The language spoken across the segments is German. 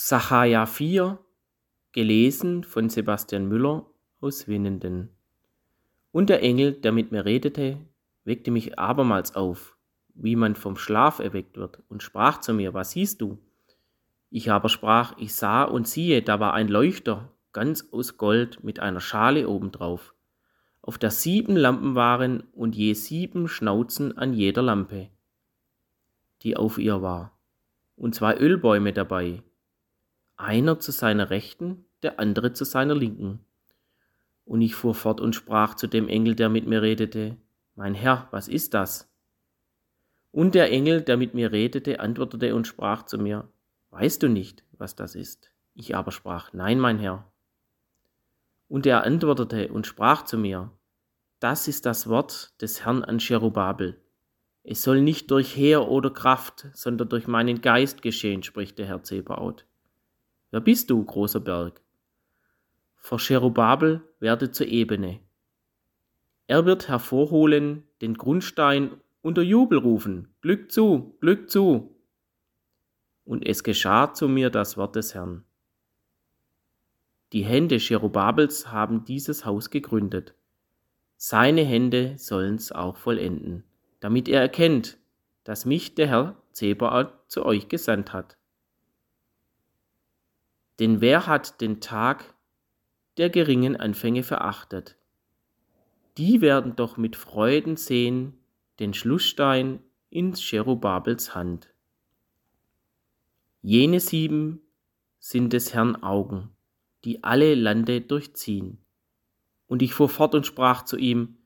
Sacharja 4, gelesen von Sebastian Müller aus Winnenden. Und der Engel, der mit mir redete, weckte mich abermals auf, wie man vom Schlaf erweckt wird, und sprach zu mir, was siehst du? Ich aber sprach, ich sah und siehe, da war ein Leuchter, ganz aus Gold, mit einer Schale obendrauf, auf der sieben Lampen waren und je sieben Schnauzen an jeder Lampe, die auf ihr war, und zwei Ölbäume dabei, einer zu seiner Rechten, der andere zu seiner Linken. Und ich fuhr fort und sprach zu dem Engel, der mit mir redete, Mein Herr, was ist das? Und der Engel, der mit mir redete, antwortete und sprach zu mir, Weißt du nicht, was das ist? Ich aber sprach, Nein, mein Herr. Und er antwortete und sprach zu mir, Das ist das Wort des Herrn an Cherubabel. Es soll nicht durch Heer oder Kraft, sondern durch meinen Geist geschehen, spricht der Herr Zebaoth. Wer bist du, großer Berg? Vor Cherubabel werde zur Ebene. Er wird hervorholen den Grundstein unter Jubel rufen, Glück zu, Glück zu. Und es geschah zu mir das Wort des Herrn. Die Hände Cherubabels haben dieses Haus gegründet. Seine Hände sollen's auch vollenden, damit er erkennt, dass mich der Herr Zebaoth zu euch gesandt hat. Denn wer hat den Tag der geringen Anfänge verachtet? Die werden doch mit Freuden sehen den Schlussstein in Cherubabels Hand. Jene sieben sind des Herrn Augen, die alle Lande durchziehen. Und ich fuhr fort und sprach zu ihm,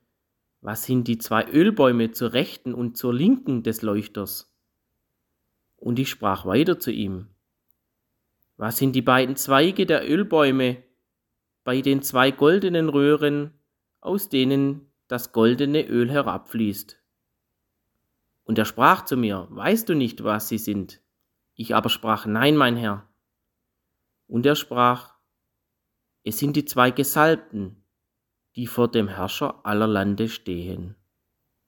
was sind die zwei Ölbäume zur rechten und zur linken des Leuchters? Und ich sprach weiter zu ihm, was sind die beiden Zweige der Ölbäume bei den zwei goldenen Röhren, aus denen das goldene Öl herabfließt? Und er sprach zu mir, weißt du nicht, was sie sind? Ich aber sprach, nein, mein Herr. Und er sprach, es sind die zwei Gesalbten, die vor dem Herrscher aller Lande stehen.